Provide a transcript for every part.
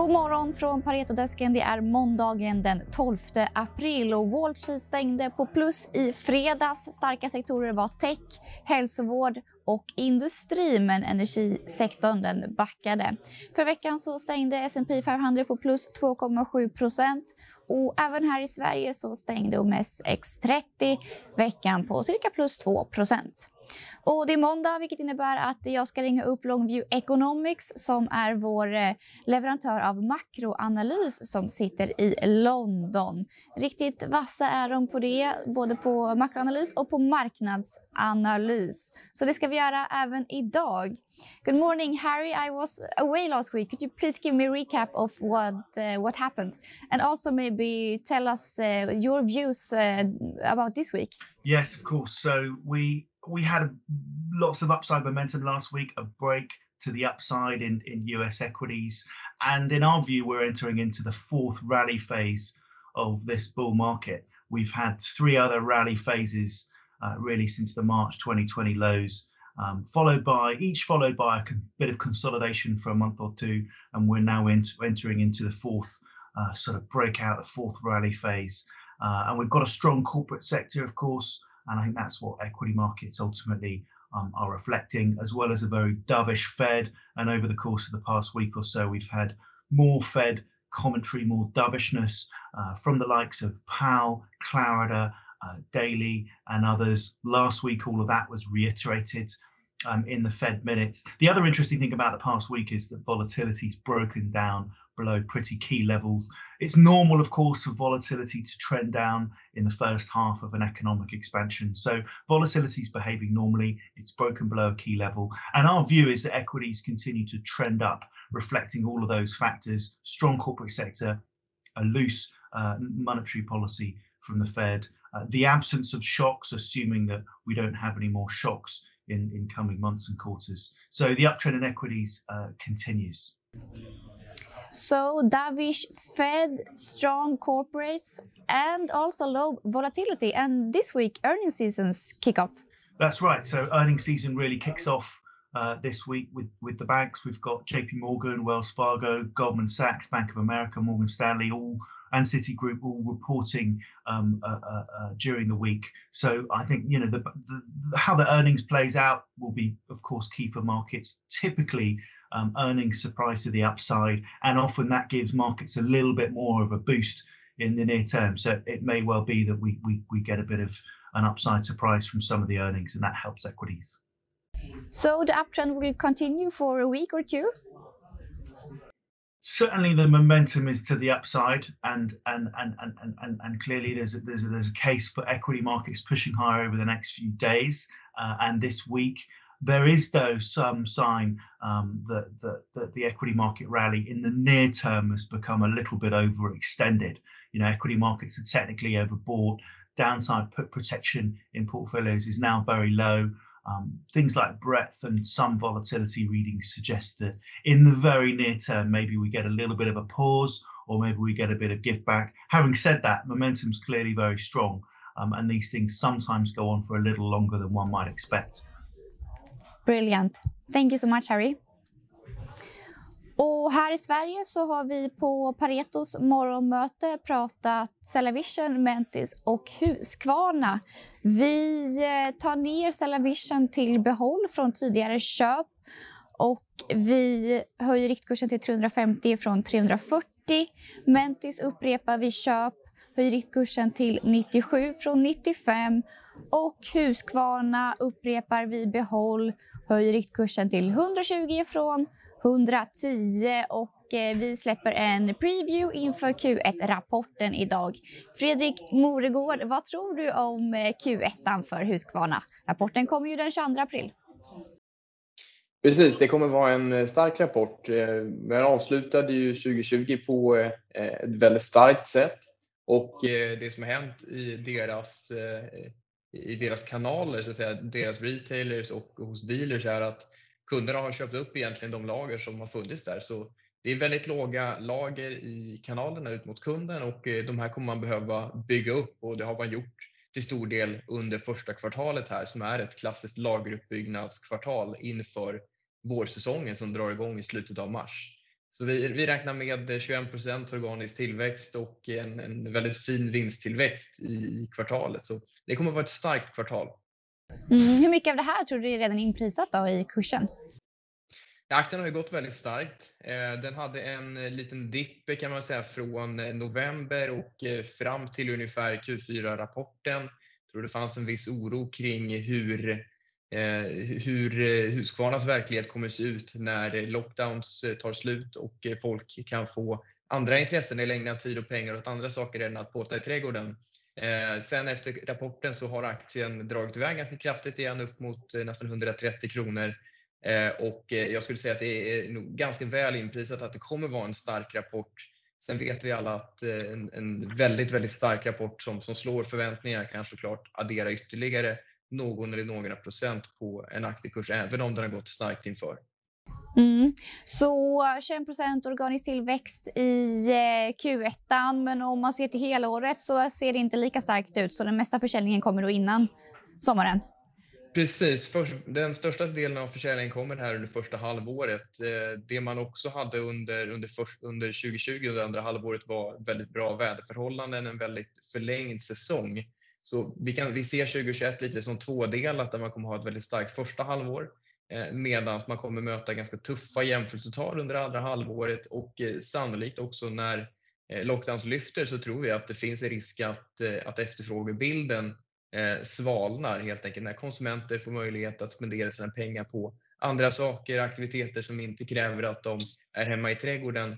God morgon från Paretodesken. Det är måndagen den 12 april och Wall Street stängde på plus i fredags. Starka sektorer var tech, hälsovård och industri, men energisektorn den backade. För veckan så stängde S&P 500 på plus 2,7% och även här i Sverige så stängde OMXS30 veckan på cirka plus 2 och det är måndag, vilket innebär att jag ska ringa upp Longview Economics som är vår eh, leverantör av makroanalys som sitter i London. Riktigt vassa är de på det, både på makroanalys och på marknadsanalys. Så det ska vi göra även idag. Good morning, Harry. I was away last week. Could you please give me a recap of what uh, what happened, and also maybe tell us uh, your views uh, about this week? Yes, of course. So we we had lots of upside momentum last week, a break to the upside in, in US equities. And in our view, we're entering into the fourth rally phase of this bull market. We've had three other rally phases uh, really since the March 2020 lows, um, followed by each followed by a bit of consolidation for a month or two. And we're now into, entering into the fourth uh, sort of breakout, the fourth rally phase. Uh, and we've got a strong corporate sector, of course, and I think that's what equity markets ultimately um, are reflecting, as well as a very dovish Fed. And over the course of the past week or so, we've had more Fed commentary, more dovishness uh, from the likes of Powell, Clarida, uh, Daly, and others. Last week, all of that was reiterated um, in the Fed minutes. The other interesting thing about the past week is that volatility's broken down below pretty key levels. It's normal, of course, for volatility to trend down in the first half of an economic expansion. So volatility is behaving normally. It's broken below a key level. And our view is that equities continue to trend up, reflecting all of those factors, strong corporate sector, a loose uh, monetary policy from the Fed, uh, the absence of shocks, assuming that we don't have any more shocks in, in coming months and quarters. So the uptrend in equities uh, continues. So dovish Fed, strong corporates, and also low volatility. And this week, earnings seasons kick off. That's right. So earnings season really kicks off uh, this week with with the banks. We've got J.P. Morgan, Wells Fargo, Goldman Sachs, Bank of America, Morgan Stanley, all and Citigroup all reporting um, uh, uh, uh during the week. So I think you know the, the, how the earnings plays out will be, of course, key for markets. Typically, um, earnings surprise to the upside, and often that gives markets a little bit more of a boost in the near term. So it may well be that we we, we get a bit of an upside surprise from some of the earnings, and that helps equities. So the uptrend will continue for a week or two. Certainly, the momentum is to the upside, and and and and and, and clearly there's a, there's a, there's a case for equity markets pushing higher over the next few days uh, and this week. There is, though, some sign um, that, that, that the equity market rally in the near term has become a little bit overextended. You know, equity markets are technically overbought. Downside put protection in portfolios is now very low. Um, things like breadth and some volatility readings suggest that in the very near term, maybe we get a little bit of a pause or maybe we get a bit of give back. Having said that, momentum's clearly very strong. Um, and these things sometimes go on for a little longer than one might expect. Brilliant. Thank you so much, Harry. Och här i Sverige så har vi på Paretos morgonmöte pratat Cellavision, Mentis och Husqvarna. Vi eh, tar ner Cellavision till behåll från tidigare köp och vi höjer riktkursen till 350 från 340. Mentis upprepar vi köp, höjer riktkursen till 97 från 95 och Husqvarna upprepar vi behåll, höjer riktkursen till 120 från 110 och eh, vi släpper en preview inför Q1-rapporten idag. Fredrik Moregård, vad tror du om eh, Q1 för Husqvarna? Rapporten kommer ju den 22 april. Precis, det kommer vara en eh, stark rapport. Den avslutade ju 2020 på ett väldigt starkt sätt och det som har hänt i deras, i deras kanaler, så att säga, deras retailers och hos dealers är att kunderna har köpt upp egentligen de lager som har funnits där. Så det är väldigt låga lager i kanalerna ut mot kunden och eh, de här kommer man behöva bygga upp och det har man gjort till stor del under första kvartalet här som är ett klassiskt lageruppbyggnadskvartal inför vårsäsongen som drar igång i slutet av mars. Så vi, vi räknar med 21 procent organisk tillväxt och en, en, väldigt fin vinsttillväxt i kvartalet. Så det kommer att vara ett starkt kvartal. Mm, hur mycket av det här tror du är redan inprisat då i kursen? Aktien har ju gått väldigt starkt. Eh, den hade en liten dipp kan man säga från november och eh, fram till ungefär Q4-rapporten. Jag tror det fanns en viss oro kring hur, eh, Eh, hur eh, Husqvarnas verklighet kommer se ut när eh, lockdowns tar slut och folk kan få andra intressen eller ägna tid och pengar åt andra saker än att påta i trädgården. Sen efter rapporten så har aktien dragit iväg ganska kraftigt igen upp mot nästan 130 kronor och jag skulle säga att det är nog ganska väl inprisat att det kommer vara en stark rapport. Sen vet vi alla att en, en väldigt, väldigt stark rapport som, som slår förväntningar kan såklart addera ytterligare någon eller några procent på en aktiekurs, även om den har gått starkt inför. Mm. Så 21% organisk tillväxt i Q1, men om man ser till helåret så ser det inte lika starkt ut. Så den mesta försäljningen kommer då innan sommaren. Precis, den största delen av försäljningen kommer här under första halvåret. Eh, det man också hade under, under, först, under 2020, under andra halvåret, var väldigt bra väderförhållanden, en väldigt förlängd säsong. Så vi, kan, vi ser 2021 lite som tvådelat, där man kommer ha ett väldigt starkt första halvår, eh, medan man kommer möta ganska tuffa jämförelsetal under andra halvåret och eh, sannolikt också när eh, lockdowns lyfter så tror vi att det finns en risk att, att efterfrågebilden svalnar helt enkelt. När konsumenter får möjlighet att spendera sina pengar på andra saker, aktiviteter som inte kräver att de är hemma i trädgården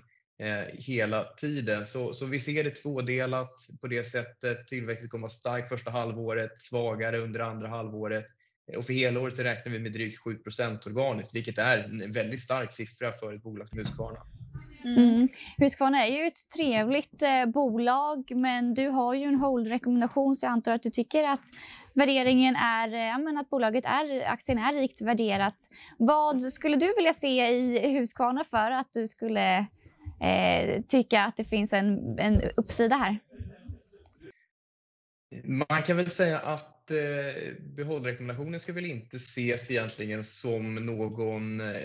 hela tiden. Så, så vi ser det tvådelat på det sättet. Tillväxten kommer att vara stark första halvåret, svagare under andra halvåret. Och för helåret så räknar vi med drygt 7% organiskt, vilket är en väldigt stark siffra för ett bolag som Husqvarna. Mm. Husqvarna är ju ett trevligt eh, bolag, men du har ju en hold-rekommendation så jag antar att du tycker att värderingen är, eh, ja, att bolaget är, aktien är rikt värderat. Vad skulle du vilja se i Husqvarna för att du skulle eh, tycka att det finns en, en uppsida här? Man kan väl säga att eh, behållrekommendationen ska väl inte ses egentligen som någon eh,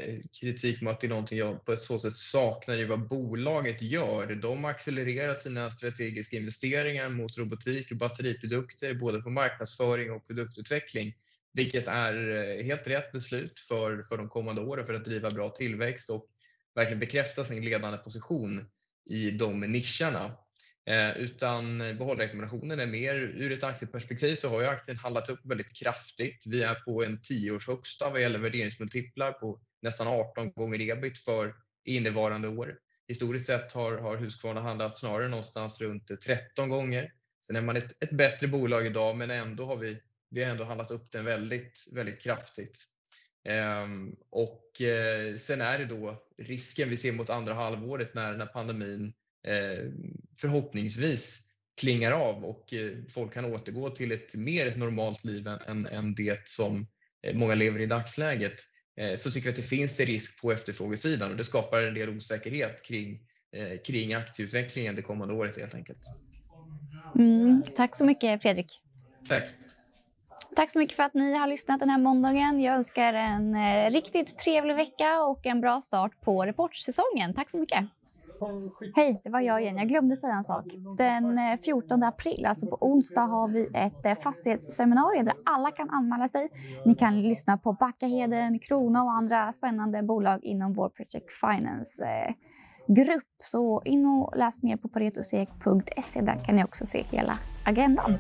kritik mot att det är någonting jag på ett så sätt saknar i vad bolaget gör. De accelererar sina strategiska investeringar mot robotik och batteriprodukter, både på marknadsföring och produktutveckling, vilket är eh, helt rätt beslut för, för de kommande åren för att driva bra tillväxt och verkligen bekräfta sin ledande position i de nischerna. Eh, utan behållrekommendationen är mer ur ett aktieperspektiv så har ju aktien handlat upp väldigt kraftigt. Vi är på en tioårshögsta vad gäller värderingsmultiplar på nästan 18 gånger ebit för innevarande år. Historiskt sett har, har Husqvarna handlat snarare någonstans runt 13 gånger. Sen är man ett, ett bättre bolag idag men ändå har vi, vi har ändå handlat upp den väldigt, väldigt kraftigt. Ehm, och eh, sen är det då risken vi ser mot andra halvåret när, när pandemin Eh, förhoppningsvis klingar av och eh, folk kan återgå till ett mer ett normalt liv än, än det som många lever i dagsläget så tycker vi att det finns en risk på efterfrågesidan och det skapar en del osäkerhet kring, kring aktieutvecklingen det kommande året helt enkelt. Mm, tack så mycket Fredrik. Tack. Tack så mycket för att ni har lyssnat den här måndagen. Jag önskar en eh, riktigt trevlig vecka och en bra start på reportsäsongen. Tack så mycket. Hej, det var jag igen. Jag glömde säga en sak. Den eh, 14 april, alltså på onsdag, har vi ett eh, fastighetsseminarium där alla kan anmäla sig. Ni kan lyssna på Backaheden, Krona och andra spännande bolag inom vår Project Finance-grupp. Så in och läs mer på paretosek.se. Där kan ni också se hela agendan.